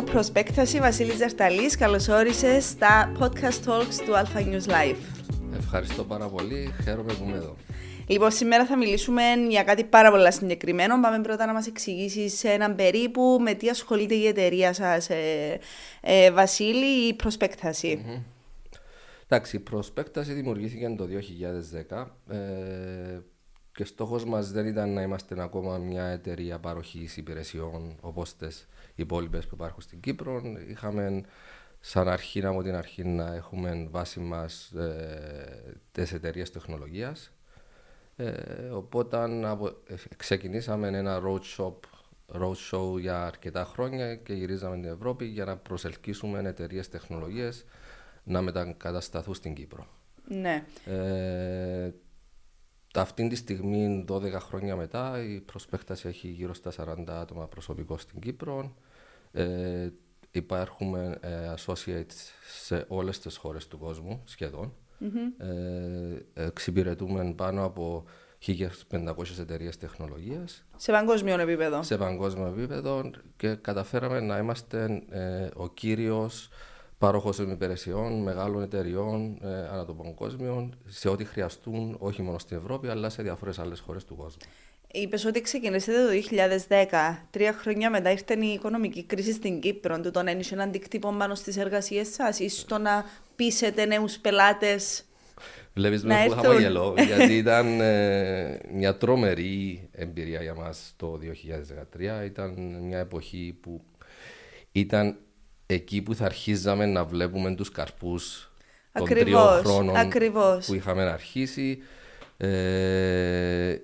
Hello, προσπέκταση Βασίλης Ζαρταλής. Καλώς όρισες στα podcast talks του Alpha News Live. Ευχαριστώ πάρα πολύ. Χαίρομαι που είμαι εδώ. Λοιπόν, σήμερα θα μιλήσουμε για κάτι πάρα πολύ συγκεκριμένο. Πάμε πρώτα να μας εξηγήσεις σε έναν περίπου με τι ασχολείται η εταιρεία σας, ε, ε, Βασίλη, η προσπέκταση. Mm-hmm. Εντάξει, η προσπέκταση δημιουργήθηκε το 2010 ε, και στόχος μας δεν ήταν να είμαστε ακόμα μια εταιρεία παροχής υπηρεσιών όπως τις υπόλοιπες που υπάρχουν στην Κύπρο. Είχαμε σαν αρχή από την αρχή να έχουμε βάση μας ε, τις εταιρείες τεχνολογίας. Ε, οπότε απο, ε, ξεκινήσαμε ένα road, road show για αρκετά χρόνια και γυρίζαμε την Ευρώπη για να προσελκύσουμε εταιρείες τεχνολογίες να μετακατασταθούν στην Κύπρο. Ναι. Ε, αυτή τη στιγμή, 12 χρόνια μετά, η προσπέκταση έχει γύρω στα 40 άτομα προσωπικό στην Κύπρο. Ε, υπάρχουν ε, associates σε όλες τις χώρες του κόσμου, σχεδόν. Mm-hmm. Ε, εξυπηρετούμε πάνω από 1.500 εταιρείες τεχνολογίας. Σε παγκόσμιο επίπεδο. Σε παγκόσμιο επίπεδο και καταφέραμε να είμαστε ε, ο κύριος πάροχος υπηρεσιών μεγάλων εταιριών ε, ανά το παγκόσμιο σε ό,τι χρειαστούν όχι μόνο στην Ευρώπη αλλά σε διάφορες άλλες χώρες του κόσμου. Είπες ότι ξεκινήσατε το 2010. Τρία χρόνια μετά ήρθε η οικονομική κρίση στην Κύπρο. Του τον ένιωσε έναν αντίκτυπο πάνω στις εργασίες σας ή στο να πείσετε νέους πελάτες. Βλέπεις με που χαμογελώ, γιατί ήταν ε, μια τρομερή εμπειρία για μας το 2013. Ήταν μια εποχή που ήταν εκεί που θα αρχίζαμε να βλέπουμε τους καρπούς των τριών χρόνων ακριβώς. που είχαμε αρχίσει. Ε,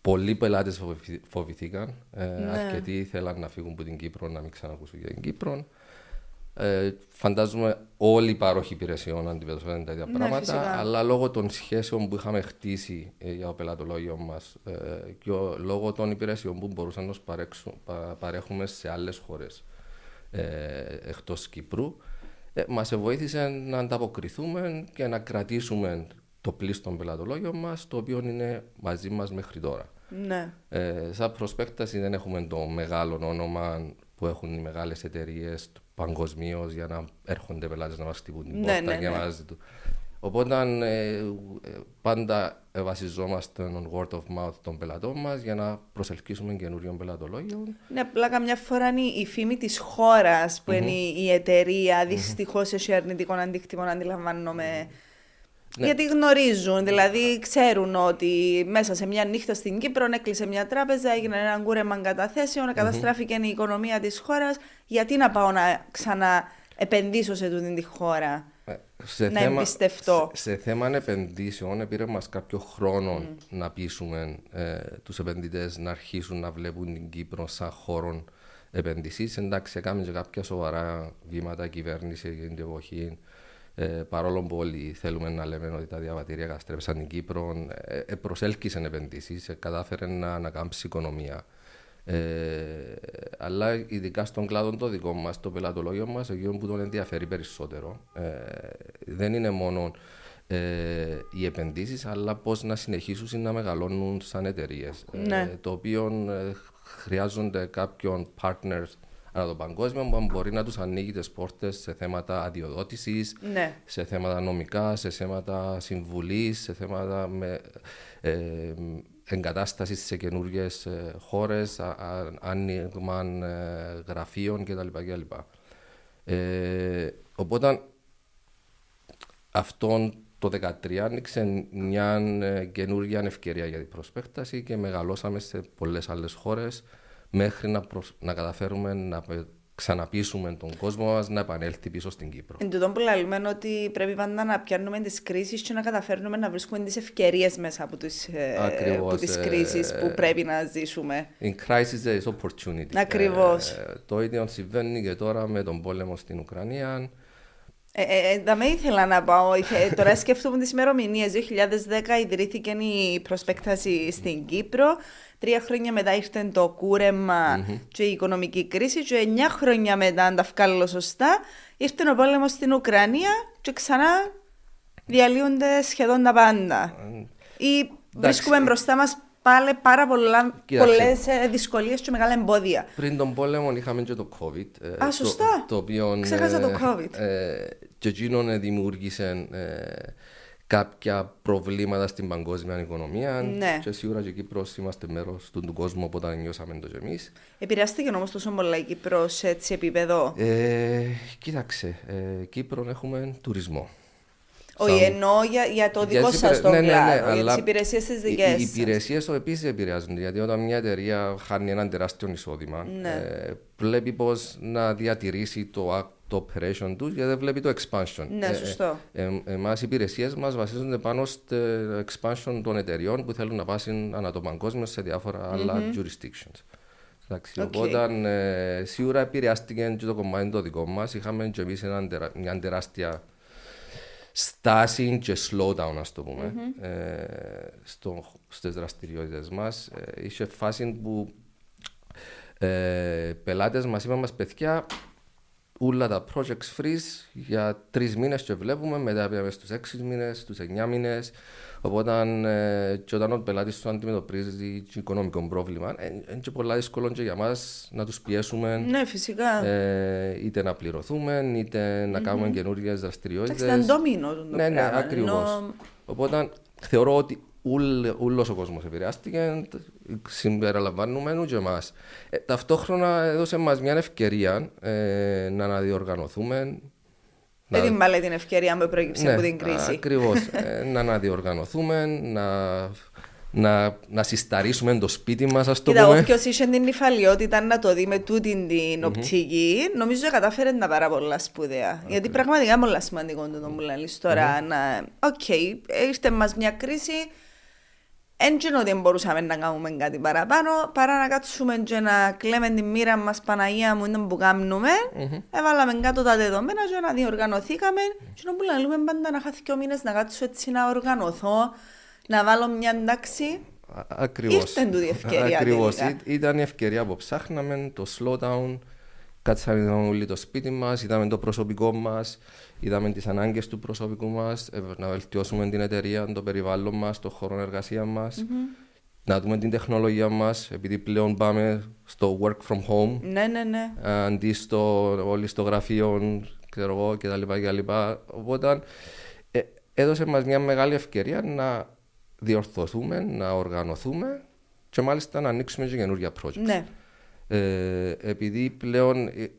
πολλοί πελάτες φοβηθήκαν. Ε, ναι. Αρκετοί ήθελαν να φύγουν από την Κύπρο, να μην ξανακούσουν για την Κύπρο. Ε, φαντάζομαι όλοι οι πάροχοι υπηρεσιών αντιμετωπίζουν τα ίδια ναι, πράγματα, φυσικά. αλλά λόγω των σχέσεων που είχαμε χτίσει ε, για το πελατολόγιο μας ε, και ο, λόγω των υπηρεσιών που μπορούσαμε να παρέχουμε σε άλλες χώρες ε, εκτός Κύπρου ε, μας βοήθησε να ανταποκριθούμε και να κρατήσουμε το πλήστον πελατολόγιο μας το οποίο είναι μαζί μας μέχρι τώρα. Ναι. Ε, σαν προσπέκταση δεν έχουμε το μεγάλο όνομα που έχουν οι μεγάλες εταιρείες παγκοσμίως για να έρχονται πελάτες να μας χτυπούν την ναι, πόρτα ναι, και ναι. να Οπότε ε, ε, πάντα βασιζόμαστε στον word of mouth των πελατών μας για να προσελκύσουμε καινούριων πελατολόγιων. Ναι, απλά καμιά φορά είναι η φήμη της χώρας που mm-hmm. είναι η εταιρεία. Δυστυχώς mm-hmm. έχει αρνητικό αντίκτυπο, αντιλαμβάνομαι. Ναι. Γιατί γνωρίζουν, δηλαδή ξέρουν ότι μέσα σε μια νύχτα στην Κύπρο έκλεισε μια τράπεζα, έγινε ένα κούρεμα καταθέσεων, mm-hmm. καταστράφηκε η οικονομία της χώρας. Γιατί να πάω να ξαναεπενδύσω σε τούτη τη χώρα; Σε να θέμα, εμπιστευτώ. Σε, σε θέμα επενδύσεων, πήρε μας κάποιο χρόνο mm. να πείσουμε ε, τους επενδυτές να αρχίσουν να βλέπουν την Κύπρο σαν χώρο επενδύσή. Εντάξει, έκαμε και κάποια σοβαρά βήματα κυβέρνηση για την εποχή. Ε, παρόλο που όλοι θέλουμε να λέμε ότι τα διαβατήρια καταστρέψαν την Κύπρο, ε, ε, προσέλκυσαν επενδύσεις, ε, κατάφερε να ανακάμψει η οικονομία. Ε, αλλά ειδικά στον κλάδο το δικό μας, το πελατολόγιο μας, εκείνο που τον ενδιαφέρει περισσότερο, ε, δεν είναι μόνο ε, οι επενδύσεις, αλλά πώς να συνεχίσουν να μεγαλώνουν σαν εταιρείες. Ε, ναι. το οποίο ε, χρειάζονται κάποιον partners ανά το παγκόσμιο που μπορεί να τους ανοίγει τις πόρτες σε θέματα αδειοδότησης, ναι. σε θέματα νομικά, σε θέματα συμβουλής, σε θέματα με, εγκατάστασης σε καινούργιες χώρες, άνοιγμα ε, γραφείων κτλ. Ε, οπότε αυτό το 2013 άνοιξε μια ε, καινούργια ευκαιρία για την προσπέκταση και μεγαλώσαμε σε πολλές άλλες χώρες μέχρι να, να καταφέρουμε να ξαναπείσουμε τον κόσμο μας να επανέλθει πίσω στην Κύπρο. Εν τω που λέμε ότι πρέπει πάντα να πιάνουμε τις κρίσεις και να καταφέρνουμε να βρίσκουμε τις ευκαιρίες μέσα από τις τις ε, κρίσεις που ε, πρέπει να ζήσουμε. In crisis there is opportunity. Ακριβώς. Ε, το ίδιο συμβαίνει και τώρα με τον πόλεμο στην Ουκρανία. Ε, ε, ε, με ήθελα να πάω. Τώρα σκέφτομαι τις ημερομηνίες. 2010 ιδρύθηκε η προσπέκταση στην Κύπρο. Τρία χρόνια μετά ήρθε το κουρεμα και η οικονομική κρίση. Και εννιά χρόνια μετά, αν τα βγάλω σωστά, ήρθε ο πόλεμος στην Ουκρανία και ξανά διαλύονται σχεδόν τα πάντα. Ή βρίσκουμε μπροστά μας πάλι πάρα πολλές δυσκολίες και μεγάλα εμπόδια. Πριν τον πόλεμο είχαμε και το COVID. ε, Α, σωστά. Το, το οποίο, Ξέχασα το ε, COVID. Ε, και εκείνον δημιούργησε ε, κάποια προβλήματα στην παγκόσμια οικονομία. Ναι. Και σίγουρα και η Κύπρος είμαστε μέρος του, του κόσμου, οπότε νιώσαμε το και εμείς. Επηρεάστηκε όμως τόσο πολλά η Κύπρος σε έτσι επίπεδο; Ε, κοίταξε, ε, Κύπρο έχουμε τουρισμό. Όχι, Σαν- εννοώ για, για το Για δικό τις σας υπηρε- το ναι, ναι, ναι, κλάδο, για αλλά τις υπηρεσίες της οι- δικές Οι υπηρεσίες επίσης επηρεάζονται. Γιατί όταν μια εταιρεία χάνει έναν τεράστιο εισόδημα, Ναι. ε, βλέπει πώ να διατηρήσει το, act- το operation τους γιατί δεν βλέπει το expansion. Ναι, σωστό. Ε, ε, Εμάς οι υπηρεσίες μας βασίζονται πάνω στο expansion των εταιριών που θέλουν να πάσουν ανά το παγκόσμιο σε διάφορα άλλα jurisdictions. Εντάξει, Οκ. Οπότε ε, σίγουρα επηρεάστηκε και το κομμάτι το δικό μας. Είχαμε και εμείς μια τεράστια στάση και slowdown, ας το πούμε, ε, στο, στις δραστηριότητες μας. Ε, είχε φάση που ε, πελάτες μας είπαν μας παιδιά όλα τα projects freeze για τρεις μήνες και βλέπουμε, μετά πήγαμε στους έξι μήνες, στους εννιά μήνες. Οπότε ε, και όταν ο πελάτης σου αντιμετωπίζει και οικονομικό πρόβλημα, ε, είναι και πολλά δύσκολο και για μας να τους πιέσουμε Ναι, φυσικά. ε, είτε να πληρωθούμε, είτε να κάνουμε καινούργιε δραστηριότητες. Εντάξει, ήταν ντόμινο το Ναι, ναι, πράγμα, ακριβώς. ενώ- Οπότε θεωρώ ότι όλο ο κόσμος επηρεάστηκε, συμπεριλαμβάνουμε και εμάς. Ε, ταυτόχρονα έδωσε μας μια ευκαιρία ε, να αναδιοργανωθούμε. Δεν την βάλε την ευκαιρία που προέκυψε από την κρίση. Ακριβώς. ε, να αναδιοργανωθούμε, να, να, να συσταρίσουμε το σπίτι μας, ας το Κοίτα, πούμε. όποιος είχε την νηφαλιότητα να το δει με τούτη την οπτική, νομίζω κατάφερε να πάρα πολλά σπουδαία. Γιατί πραγματικά είναι πολύ σημαντικό το που λες τώρα. να- Οκ, ήρθε μας μια κρίση, έτσι ότι δεν μπορούσαμε να κάνουμε κάτι παραπάνω, παρά να κάτσουμε και να κλαίμε τη μοίρα μας Παναγία μου είναι που κάνουμε. Έβαλαμε κάτω τα δεδομένα και να διοργανωθήκαμε. Και να που λέμε πάντα να χάθηκε ο μήνες να κάτσω έτσι να οργανωθώ, να βάλω μια εντάξει. Ακριβώς. Ήρθε τούτη η ευκαιρία Ακριβώς. τελικά. Ή- Ήταν η ευκαιρία που ψάχναμε, το slowdown. Κάτσαμε είδαμε όλοι το σπίτι μας, είδαμε το προσωπικό μας, είδαμε τις ανάγκες του προσωπικού μας, να βελτιώσουμε την εταιρεία, το περιβάλλον μας, το χώρο εργασία μας, να δούμε την τεχνολογία μας, επειδή πλέον πάμε στο work from home, Ναι, ναι, ναι. αντί στο, όλοι στο γραφείο, ξέρω εγώ κτλ. κτλ. Οπότε ε, έδωσε μας μια μεγάλη ευκαιρία να διορθωθούμε, να οργανωθούμε και μάλιστα να ανοίξουμε και καινούργια projects. Ναι. Ε, επειδή πλέον ε,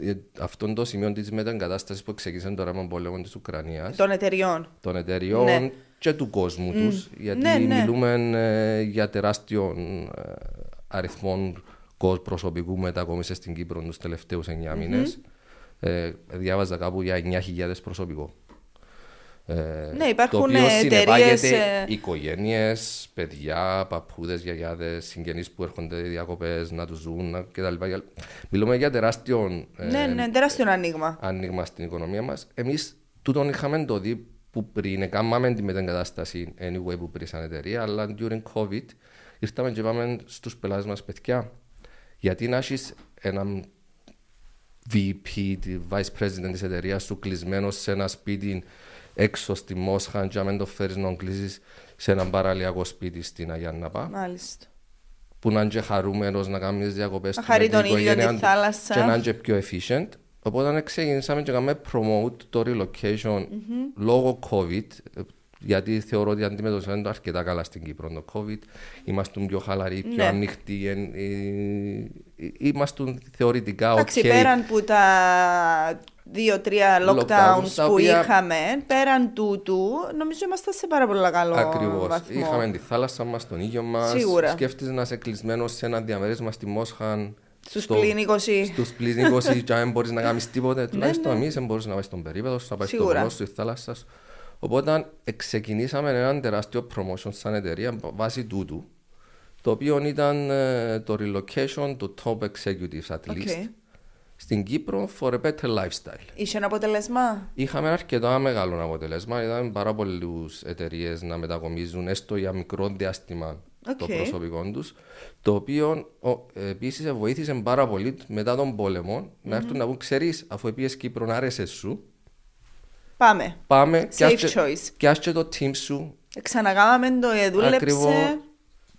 ε, αυτόν το σημείο της μεταγκατάστασης που ξεκίνησε τώρα με τον πόλεμο της Ουκρανίας Των εταιριών. των εταιριών Ναι. και του κόσμου τους γιατί Ναι, ναι. μιλούμε ε, για τεράστιο ε, αριθμό κο- προσωπικού μετακόμισε στην Κύπρο τους τελευταίους 9 μήνες. Ε, διάβαζα κάπου για 9.000 προσωπικό. Ε, Ναι, υπάρχουν το οποίο εταιρείες, συνεπάγεται ε, οικογένειες, παιδιά, παππούδες, γιαγιάδες, συγγενείς που έρχονται διακοπές να τους ζουν να- κτλ. Μιλούμε για τεράστιο ε, Ναι, ναι, τεράστιο άνοιγμα. άνοιγμα στην οικονομία μας. Εμείς τούτον είχαμε το δει που πριν, κάναμε τη μετεγκατάσταση anyway που πριν σαν εταιρεία, αλλά during COVID ήρθαμε και είπαμε στους πελάτες μας παιδιά, γιατί να έχεις έναν VP, τη Vice President της εταιρείας σου κλεισμένο σε ένα σπίτι έξω στη Μόσχα και να μην το φέρεις να τον κλείσεις σε έναν παραλιακό σπίτι στην Αγία Ναπά Μάλιστα. που να είναι και χαρούμενος να κάνει τις διακοπές Να του χαρεί με την τον ήλιο, οικογένεια τη του θάλασσα. και να είναι και πιο efficient. Οπότε ξεκινήσαμε και κάνουμε promote το relocation λόγω COVID ε, γιατί θεωρώ ότι αντιμετωπίσαμε το αρκετά καλά στην Κύπρο το COVID. Είμαστε πιο χαλαροί, πιο Ναι. ανοιχτοί. εν- ε, ε, Είμαστε θεωρητικά Εντάξει, ok. πέραν που τα δύο-τρία Lockdowns, lockdowns τα που οποία- είχαμε, πέραν τούτου, νομίζω είμαστε σε πάρα πολύ καλό Ακριβώς. βαθμό. Είχαμε τη θάλασσα μας, τον ήλιο μας. Σίγουρα. Σκέφτεσαι να είσαι κλεισμένος σε ένα διαμέρισμα στη Μόσχα. Στους πλήν 20. Στους πλήν 20 και αν δεν μπορείς να κάνεις τίποτε, τουλάχιστον εμείς δεν μπορείς να πάει στον περίπεδο σου, να πάει στο Ναι, Σίγουρα. βουνό σου, στη θάλασσα σου. Οπότε ε, ξεκινήσαμε έναν τεράστιο promotion σαν εταιρεία βάσει τούτου, το οποίο ήταν ε, το relocation των top executives at least Οκ. στην Κύπρο for a better lifestyle. Είχε ένα αποτέλεσμα; Είχαμε αρκετά μεγάλο αποτέλεσμα. Είδαμε πάρα πολλούς εταιρείες να μετακομίζουν έστω για μικρό διάστημα το Οκ. προσωπικό τους. Το οποίο επίσης βοήθησε πάρα πολύ μετά τον πόλεμο να έρθουν να πούν: Ξέρεις, αφού πήγες Κύπρο, να άρεσε σου, Πάμε. πάμε Safe και choice. και άσκε το team σου. Ξαναγάμαμε το, ε, δούλεψε. Ακριβώς.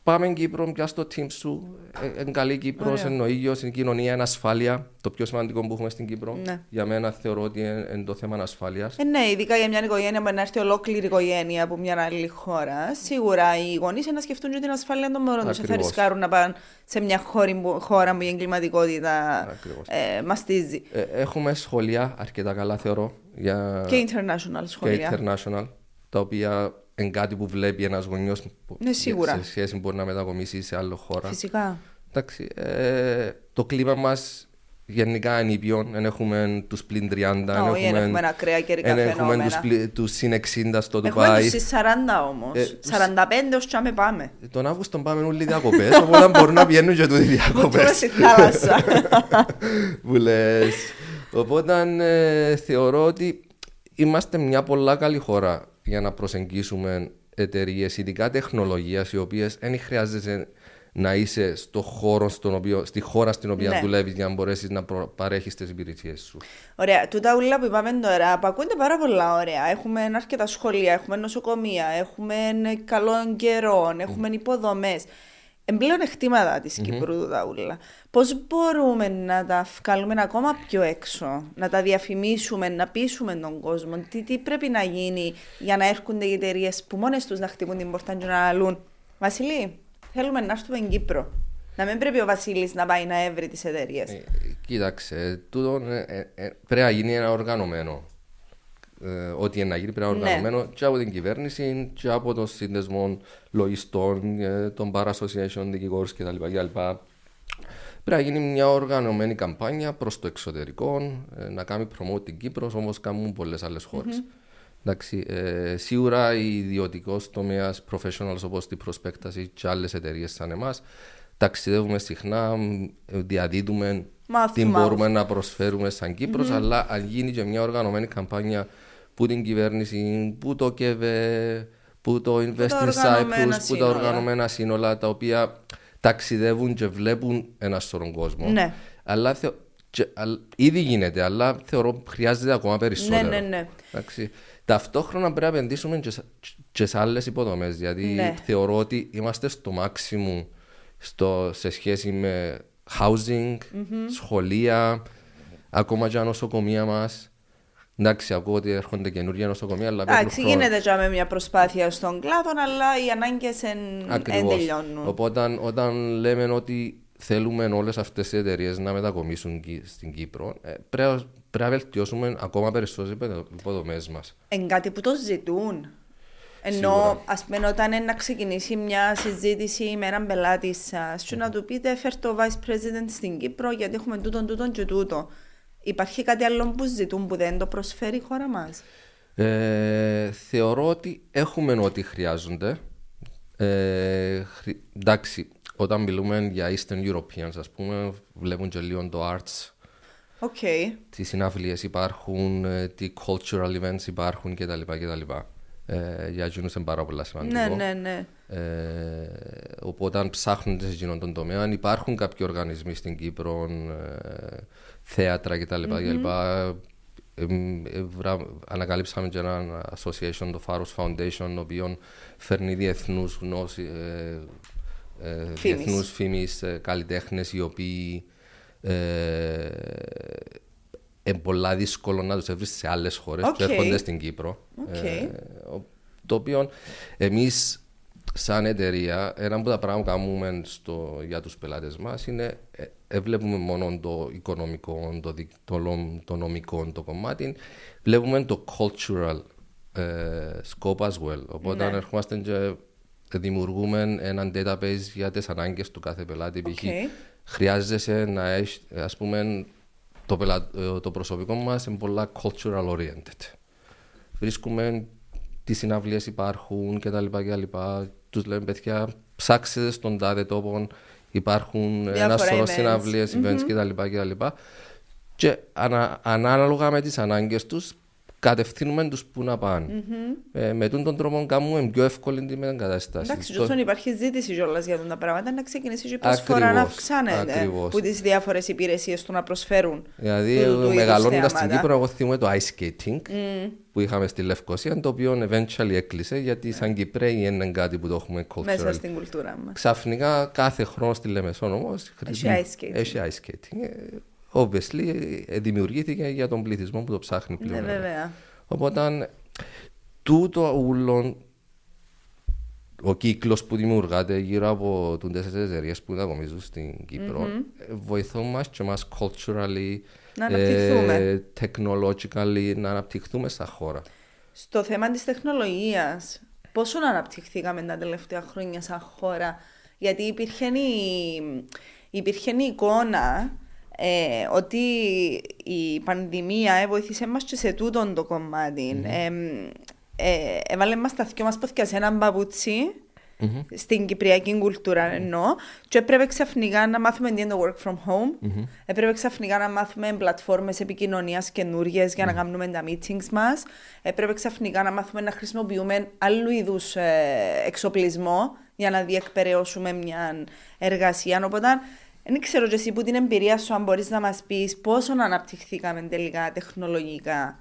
Πάμε Κύπρο, πια στο team σου. Ε, εν καλή Κύπρος, εν ο ήλιο, η κοινωνία, είναι ασφάλεια. Το πιο σημαντικό που έχουμε στην Κύπρο. Ναι. Για μένα θεωρώ ότι είναι το θέμα ασφάλειας. Ε, ναι, ειδικά για μια οικογένεια που να έρθει ολόκληρη οικογένεια από μια άλλη χώρα. Σίγουρα οι γονείς να σκεφτούν και την ασφάλεια των μωρών τους. Δεν θα ρισκάρουν να πάνε σε μια χώρα που η εγκληματικότητα ε, μαστίζει. Ε, έχουμε σχολεία αρκετά καλά, θεωρώ. Για... Και international σχολεία. Και international, τα οποία είναι κάτι που βλέπει ένας γονιός ναι, σίγουρα. σε σχέση μπορεί να μετακομίσει σε άλλη χώρα. Φυσικά. Εντάξει, ε, το κλίμα μας γενικά είναι ήπιο. Δεν έχουμε τους πλην 30. Όχι, δεν έχουμε ακραία καιρικά φαινόμενα. Έχουμε τους συν 60 στο Ντουμπάι. Έχουμε τους 40 όμως. Ε, 45 ως τσάμε πάμε. Τον Αύγουστο πάμε όλοι διακοπές. οπότε μπορούν να βγαίνουν και τούτοι διακοπές. στη θάλασσα. Που λες. Οπότε ε, θεωρώ ότι είμαστε μια πολλά καλή χώρα για να προσεγγίσουμε εταιρείες, ειδικά τεχνολογίας, οι οποίες δεν χρειάζεται να είσαι στο χώρο στον οποίο, στη χώρα στην οποία ναι. δουλεύεις για να μπορέσεις να παρέχεις τις υπηρεσίες σου. Ωραία. Τούτα ούλα που είπαμε τώρα, ακούνται πάρα πολλά ωραία. Έχουμε αρκετά σχολεία, έχουμε νοσοκομεία, έχουμε καλό καιρό, έχουμε mm. Υποδομέ εμπλέον εκτίματα της mm-hmm. Κύπρου τα ούλα. Πώς μπορούμε να τα βγάλουμε ακόμα πιο έξω, να τα διαφημίσουμε, να πείσουμε τον κόσμο, τι, τι πρέπει να γίνει για να έρχονται οι εταιρείες που μόνες τους να χτυπούν την πόρτα και να λαλούν; Βασιλή, θέλουμε να έρθουμε στην Κύπρο. Να μην πρέπει ο Βασίλης να πάει να έβρει τις εταιρείες. Ε, κοίταξε, τούτο ε, ε, ε, πρέπει να γίνει ένα οργανωμένο ε, ό,τι είναι να γίνει πρέπει να είναι οργανωμένο ναι. και από την κυβέρνηση και από τον σύνδεσμο λογιστών, ε, τον Bar Association, δικηγόρους κτλ. Πρέπει να γίνει μια οργανωμένη καμπάνια προς το εξωτερικό, ε, να κάνει promote την Κύπρος, όπω κάνουν πολλές άλλες χώρες. Mm-hmm. Εντάξει, ε, σίγουρα η ιδιωτικός τομέας, professionals όπως την Προσπέκταση και άλλες εταιρείες σαν εμάς, ταξιδεύουμε συχνά, διαδίδουμε τι μπορούμε να προσφέρουμε σαν κυπρο mm-hmm. αλλά αν γίνει και μια οργανωμένη καμπάνια που την κυβέρνηση, που το ΚΕΒΕ, που το Invest in Cyprus, που τα οργανωμένα σύνολα τα οποία ταξιδεύουν και βλέπουν ένα σωρό κόσμο. Ναι. Αλλά θε... και, ήδη γίνεται, αλλά θεωρώ χρειάζεται ακόμα περισσότερο. Ναι, ναι, ναι. Εντάξει. Ταυτόχρονα πρέπει να επενδύσουμε και, και σε άλλες υποδομές. Γιατί ναι. θεωρώ ότι είμαστε στο maximum στο, σε σχέση με housing, mm-hmm. σχολεία, ακόμα και νοσοκομεία μας. Εντάξει, ακούω ότι έρχονται καινούργια νοσοκομεία, αλλά Εντάξει, γίνεται για με μια προσπάθεια στον κλάδο, αλλά οι ανάγκες δεν τελειώνουν. Οπότε, όταν λέμε ότι θέλουμε όλες αυτές οι εταιρείες να μετακομίσουν στην Κύπρο, ε, πρέπει, πρέπει να βελτιώσουμε ακόμα περισσότερε υποδομές μας. Εν κάτι που το ζητούν. Ενώ, ας πούμε, όταν είναι να ξεκινήσει μια συζήτηση με έναν πελάτη σας, και να του πείτε, φέρ το vice president στην Κύπρο, γιατί έχουμε τούτον, τούτον και τούτο. Υπάρχει κάτι άλλο που ζητούν που δεν το προσφέρει η χώρα μας; Ε, θεωρώ ότι έχουμε ό,τι χρειάζονται. Ε, εντάξει, όταν μιλούμε για Eastern Europeans, ας πούμε, βλέπουν και λίγο το arts. Okay. Τι συναυλίες υπάρχουν, ε, τι cultural events υπάρχουν κτλ. κτλ. Ε, για εκείνους είναι πάρα πολύ σημαντικό. Ναι, ναι, ναι. Ε, οπότε αν ψάχνουν σε εκείνον τον τομέα, υπάρχουν κάποιοι οργανισμοί στην Κύπρο, ε, θέατρα κτλ. Mm-hmm. ανακαλύψαμε και ένα association, το Faros Foundation, το οποίο φέρνει διεθνούς γνώση, ε, ε, διεθνούς φήμης ε, καλλιτέχνες οι οποίοι ε, είναι πολλά δύσκολο να τους βρει σε άλλες χώρες okay. που έρχονται στην Κύπρο. Okay. Ε, το οποίο εμείς, σαν εταιρεία, ένα από τα πράγματα που κάνουμε στο, για τους πελάτες μας είναι ε, ε, βλέπουμε μόνο το οικονομικό, το, το, το νομικό το κομμάτι, βλέπουμε το cultural ε, scope as well. Οπότε, ναι. ερχόμαστε και δημιουργούμε ένα database για τις ανάγκες του κάθε πελάτη. Okay. Χρειάζεσαι να έχεις, ας πούμε, το, πελα... Ε, το προσωπικό μας είναι πολλά cultural oriented. Βρίσκουμε τι συναυλίες υπάρχουν κτλ. Τους λέμε παιδιά, ψάξετε στον τάδε τόπο. Υπάρχουν ένα σωρό συναυλίες, events κτλ. Και ανα, ανάλογα με τις ανάγκες τους, κατευθύνουμε τους που να πάνε. Ε, με τον τρόπο κάνουμε πιο εύκολη την μετακατάσταση. Εντάξει, το... υπάρχει ζήτηση κιόλας για τα πράγματα να ξεκινήσει η προσφορά να αυξάνεται ακριβώς. που τις διάφορες υπηρεσίες του να προσφέρουν. Δηλαδή, μεγαλώνοντας στην Κύπρο, εγώ θυμούμαι το ice skating mm. που είχαμε στη Λευκοσία, το οποίο eventually έκλεισε γιατί σαν Κυπρέοι είναι κάτι που το έχουμε cultural. Μέσα στην κουλτούρα μας. Ξαφνικά κάθε χρόνο στη Λεμεσόν όμως. Έχει ice skating. Έχει ice skating. Ε, obviously ε, δημιουργήθηκε για τον πληθυσμό που το ψάχνει ναι, πλέον. Ναι, βέβαια. Οπότε τούτο ούλον ο κύκλος που δημιουργάται γύρω από τι εταιρείες που μετακομίζουν στην Κύπρο mm-hmm. βοηθούν μας και μας culturally, να αναπτυχθούμε. Ε, technologically, να αναπτυχθούμε στα χώρα. Στο θέμα της τεχνολογίας, πόσο αναπτυχθήκαμε τα τελευταία χρόνια σαν χώρα, γιατί υπήρχε η, υπήρχε η εικόνα ε, ότι η πανδημία βοήθησε μας και σε τούτον το κομμάτι. Mm-hmm. Ε, έβαλε μας τα δυο μας πόθηκια σε έναν παπούτσι mm-hmm. στην κυπριακή κουλτούρα εννοώ και έπρεπε ξαφνικά να μάθουμε τι είναι το work from home mm-hmm. έπρεπε ξαφνικά να μάθουμε πλατφόρμες επικοινωνίας καινούριες για να κάνουμε τα meetings μας έπρεπε ξαφνικά να μάθουμε να χρησιμοποιούμε άλλου είδους ε, εξοπλισμό για να διεκπαιρεώσουμε μια εργασία οπότε δεν ξέρω και εσύ που την εμπειρία σου αν μπορείς να μας πεις πόσο αναπτυχθήκαμε τελικά τεχνολογικά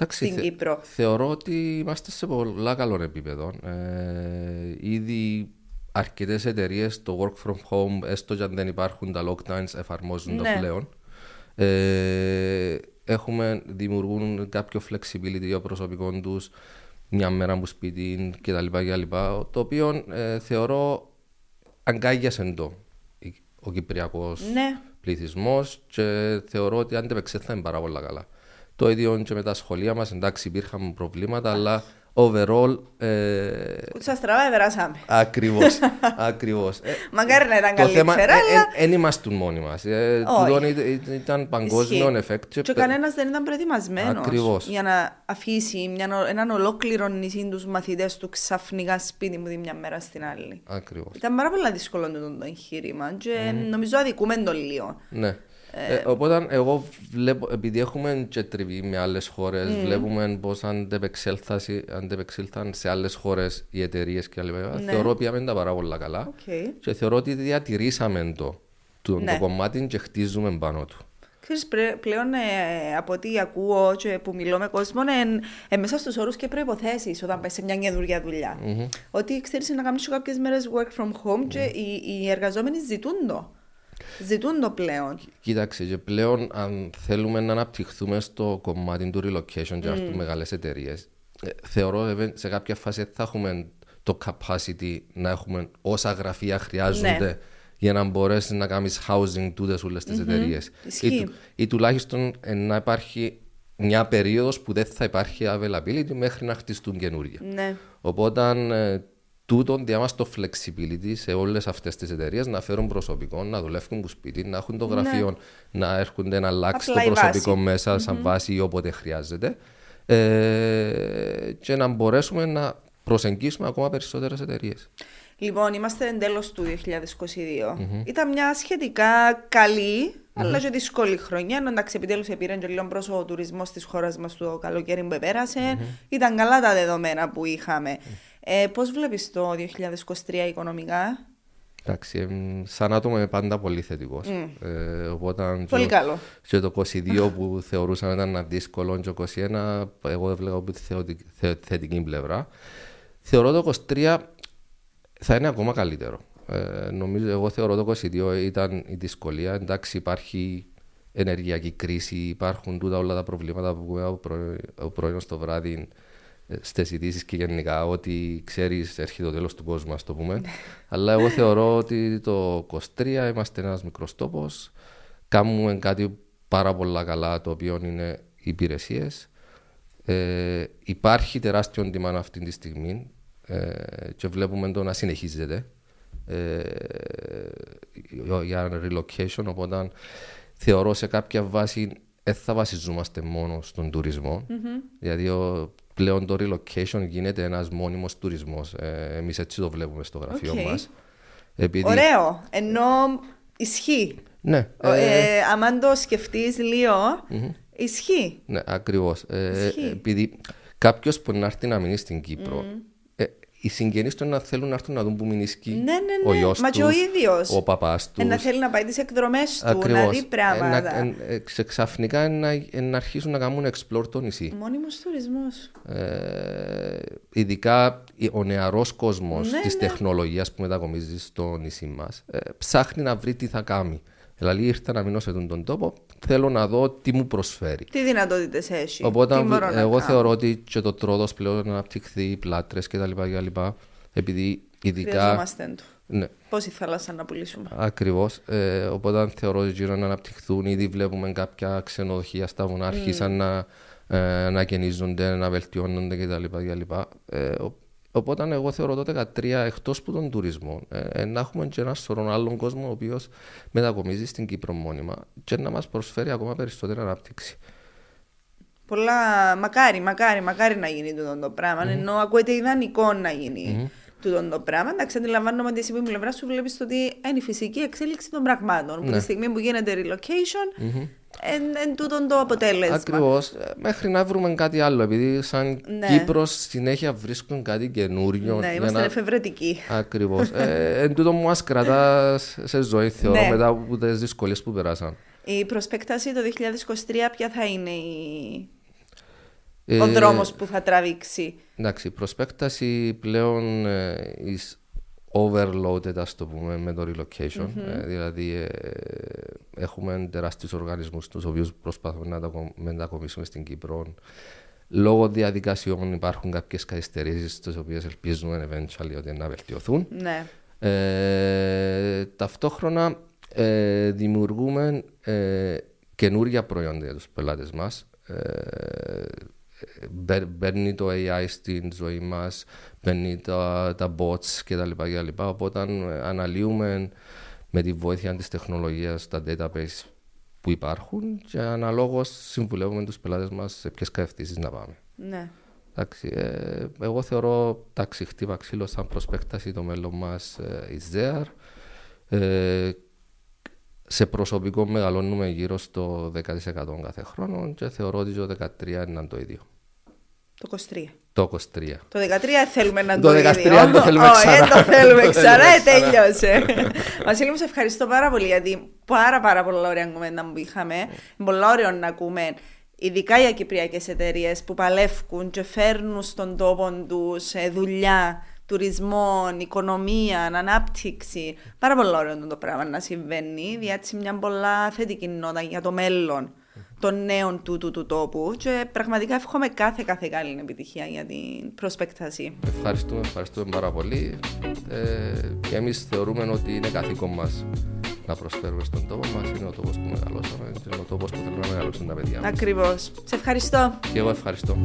Εντάξει, στην Κύπρο. θεωρώ ότι είμαστε σε πολλά καλό επίπεδο. Ε, ήδη αρκετές εταιρείες το work from home, έστω και αν δεν υπάρχουν τα lockdowns, εφαρμόζουν ναι. το πλέον. Ε, έχουμε, δημιουργούν κάποιο flexibility για προσωπικών τους μια μέρα μου σπίτι κτλ. Το οποίο ε, θεωρώ αγκάγιασε το ο κυπριακός ναι. πληθυσμός και θεωρώ ότι αντεπεξέλθαμε πάρα πολύ καλά. Το ίδιο και με τα σχολεία μας, εντάξει, υπήρχαν προβλήματα, αλλά overall. Ε... Κούτσα στραβά, περάσαμε. Ακριβώς. ακριβώς. Ε, Μακάρι να ήταν καλύτερα. Το θέμα δεν είμαστε μόνοι μας. Ε, ήταν παγκόσμιο εφέκτ. Και, και κανένας δεν ήταν προετοιμασμένος για να αφήσει μια, έναν ολόκληρο νησί τους μαθητές του ξαφνικά σπίτι μου τη μια μέρα στην άλλη. Ακριβώς. Ήταν πάρα πολύ δύσκολο το εγχείρημα και mm. νομίζω αδικούμε το λίγο. Ναι. Ε, οπότε εγώ βλέπω, επειδή έχουμε και τριβή με άλλες χώρες, mm. βλέπουμε πώς αντεπεξήλθαν σε άλλες χώρες οι εταιρείες και άλλα. Ναι. Θεωρώ ότι πήγαμε τα πάρα πολύ καλά. Okay. Και θεωρώ ότι διατηρήσαμε το, το, ναι. το κομμάτι και χτίζουμε πάνω του. Ξέρεις, πλέον ε, από ό,τι ακούω και που μιλώ με κόσμο, είναι ε, μέσα στους όρους και προποθέσει όταν πας σε μια καινούργια δουλειά. Mm-hmm. Ότι ξέρεις να κάνεις κάποιες μέρες work from home mm-hmm. και οι, οι εργαζόμενοι ζητούν το. Ζητούν το πλέον. Κοίταξε, και πλέον αν θέλουμε να αναπτυχθούμε στο κομμάτι του relocation και mm. μεγάλες εταιρείες, ε, θεωρώ σε κάποια φάση θα έχουμε το capacity να έχουμε όσα γραφεία χρειάζονται ναι. για να μπορέσεις να κάνεις housing τούτες όλες τις mm-hmm. εταιρείες. Ή, ή, τουλάχιστον ε, να υπάρχει μια περίοδος που δεν θα υπάρχει availability μέχρι να χτιστούν καινούργια. Ναι. Οπότε ε, τούτον διάμαστε το flexibility σε όλες αυτές τις εταιρείες να φέρουν προσωπικό, να δουλεύουν που σπίτι, να έχουν το ναι. γραφείο, να έρχονται να αλλάξει το προσωπικό βάση. μέσα σαν mm-hmm. βάση ή όποτε χρειάζεται. Ε, και να μπορέσουμε να προσεγγίσουμε ακόμα περισσότερες εταιρείες. Λοιπόν, είμαστε εντέλος του 2022. Mm-hmm. Ήταν μια σχετικά καλή, mm-hmm. αλλά και δύσκολη χρονιά. Ενώ εντάξει, επιτέλους επήρε και λίγο προ ο τουρισμός της χώρας μας το καλοκαίρι που πέρασε. Ήταν καλά τα δεδομένα που είχαμε. Ε, Πώς βλέπεις το 2023 οικονομικά, Εντάξει, σαν άτομο είμαι πάντα πολύ θετικός. Mm. Ε, οπότε πολύ και, καλό. Και το 22 που θεωρούσαμε ήταν δύσκολο, και το 21 εγώ έβλεπα από τη θετική πλευρά. Θεωρώ το 23 θα είναι ακόμα καλύτερο. Ε, νομίζω, εγώ θεωρώ το 22 ήταν η δυσκολία. Εντάξει, υπάρχει ενεργειακή κρίση, υπάρχουν τούτα όλα τα προβλήματα που έχουμε από πρωί στο βράδυ στις ειδήσεις και γενικά ότι ξέρεις, έρχεται το τέλος του κόσμου, ας το πούμε. Αλλά εγώ θεωρώ ότι το 23 είμαστε ένας μικρός τόπος. Κάνουμε κάτι πάρα πολύ καλά, το οποίο είναι οι υπηρεσίες. Ε, υπάρχει τεράστιο demand αυτή τη στιγμή ε, και βλέπουμε το να συνεχίζεται ε, για relocation. Οπότε θεωρώ σε κάποια βάση δεν θα βασιζόμαστε μόνο στον τουρισμό. Mm-hmm. Γιατί ο, πλέον το relocation γίνεται ένας μόνιμος τουρισμός. Ε, Εμείς έτσι το βλέπουμε στο γραφείο okay. μας. Επειδή... Ωραίο. Ενώ ισχύει. Ναι. Ε, ε, αν το σκεφτείς λίγο, mm-hmm. Ισχύει. Ναι, ακριβώς. Ε, επειδή κάποιος που να έρθει να μείνει στην Κύπρο, ε, οι συγγενείς του να θέλουν να έρθουν να δουν που μηνίσκει Ναι, ναι, ο ναι. γιος Μα και ο ίδιος. ο παπάς του. να θέλει να πάει τις εκδρομές του, Ακριβώς. να δει πράγματα. Ε, να- ε, ε, ξε- ξαφνικά να, ε, να αρχίσουν να κάνουν explore το νησί. Μόνιμος τουρισμός. Ε, ειδικά ο νεαρός κόσμος Ναι, της ναι. τεχνολογίας που μετακομίζει στο νησί μας ε, ψάχνει να βρει τι θα κάνει. Δηλαδή ήρθα να μείνω σε αυτόν τον τόπο, θέλω να δω τι μου προσφέρει. Τι δυνατότητες έχει. Οπότε τι μπορώ να εγώ κάνω. θεωρώ ότι και το τρόδος πλέον να αναπτυχθεί, οι πλάτρες κτλ. κτλ. Επειδή ειδικά. Χρειαζόμαστε του. Ναι, Πόση θάλασσα να πουλήσουμε. Ακριβώς. Ε, οπότε θεωρώ ότι γύρω να αναπτυχθούν. Ήδη βλέπουμε κάποια ξενοδοχεία στα βουνά άρχισαν να, ε, να ανακαινίζονται, να βελτιώνονται κτλ. κτλ. Ε, ο- οπότε εγώ θεωρώ το 13 εκτός που τον τουρισμό ε, ε, να έχουμε και ένα σωρό άλλον κόσμο ο οποίος μετακομίζει στην Κύπρο μόνιμα και να μας προσφέρει ακόμα περισσότερη ανάπτυξη. Πολλά, μακάρι, μακάρι, μακάρι να γίνει τούτο το πράγμα. Ενώ ακούεται ιδανικό να γίνει τούτο το πράγμα. Εντάξει, αντιλαμβάνομαι ότι εσύ από την πλευρά σου βλέπεις ότι είναι η φυσική εξέλιξη των πραγμάτων. Που τη στιγμή που γίνεται relocation, εν, εν τούτο το αποτέλεσμα. Ακριβώς. Μέχρι να βρούμε κάτι άλλο. Επειδή σαν Ναι. Κύπρος συνέχεια βρίσκουν κάτι καινούριο. Ναι, για είμαστε να- εφευρετικοί. Ακριβώς. ε, εν τούτο μου κρατά σε ζωή, θεωρώ, Ναι. μετά από τις δυσκολίες που περάσαν. Η προσπέκταση το 2023 ποια θα είναι η... Ε, ο δρόμος που θα τραβήξει; Εντάξει, η προσπέκταση πλέον ε, is overloaded, ας το πούμε, με το relocation. Ε, δηλαδή, ε, έχουμε τεράστιους οργανισμούς τους οποίους προσπαθούμε να τα κο- μετακομίσουμε στην Κύπρο. Λόγω διαδικασιών υπάρχουν κάποιες καθυστερήσεις, τις οποίες ελπίζουμε eventually ότι να βελτιωθούν. Ναι. Ε, ταυτόχρονα ε, δημιουργούμε ε, καινούργια προϊόντα για τους πελάτες μας. Ε, μπαι- μπαίνει το AI στην ζωή μας, μπαίνει τα, τα bots κτλ. κτλ. Οπότε ε, αναλύουμε με τη βοήθεια της τεχνολογίας τα database που υπάρχουν και αναλόγως συμβουλεύουμε τους πελάτες μας σε ποιες κατευθύνσεις να πάμε. ναι. Εντάξει, ε, εγώ θεωρώ τάξη χτύπα ξύλο σαν προσπέκταση το μέλλον μας ε, is there. Ε, σε προσωπικό μεγαλώνουμε γύρω στο 10% κάθε χρόνο και θεωρώ ότι το 13 είναι το ίδιο. Το 23. Το 23. Το 13 θέλουμε να Το το 13 ίδιο. το θέλουμε Όχι, ξανά. δεν το θέλουμε Το ξανά, θέλουμε ε, τέλειωσε. Βασίλη μου, σε ευχαριστώ πάρα πολύ γιατί πάρα πάρα πολλά ωραία κουβέντα που είχαμε. Πολλά ωραία να ακούμε. Ειδικά οι κυπριακές εταιρείες που παλεύουν και φέρνουν στον τόπο τους δουλειά, τουρισμό, οικονομία, ανάπτυξη. Πάρα πολύ ωραίο το πράγμα να συμβαίνει. Διάτσι μια πολλά θετική νότα για το μέλλον των νέων τούτου του τόπου και πραγματικά εύχομαι κάθε κάθε καλή επιτυχία για την προσπέκταση. Ευχαριστούμε, ευχαριστούμε πάρα πολύ. Ε, και εμείς θεωρούμε ότι είναι καθήκον μας να προσφέρουμε στον τόπο μας. Είναι ο τόπος που μεγαλώσαμε και είναι ο τόπος που θέλουμε να μεγαλώσουν τα παιδιά μας. Ακριβώς. Σε ευχαριστώ. Και εγώ ευχαριστώ.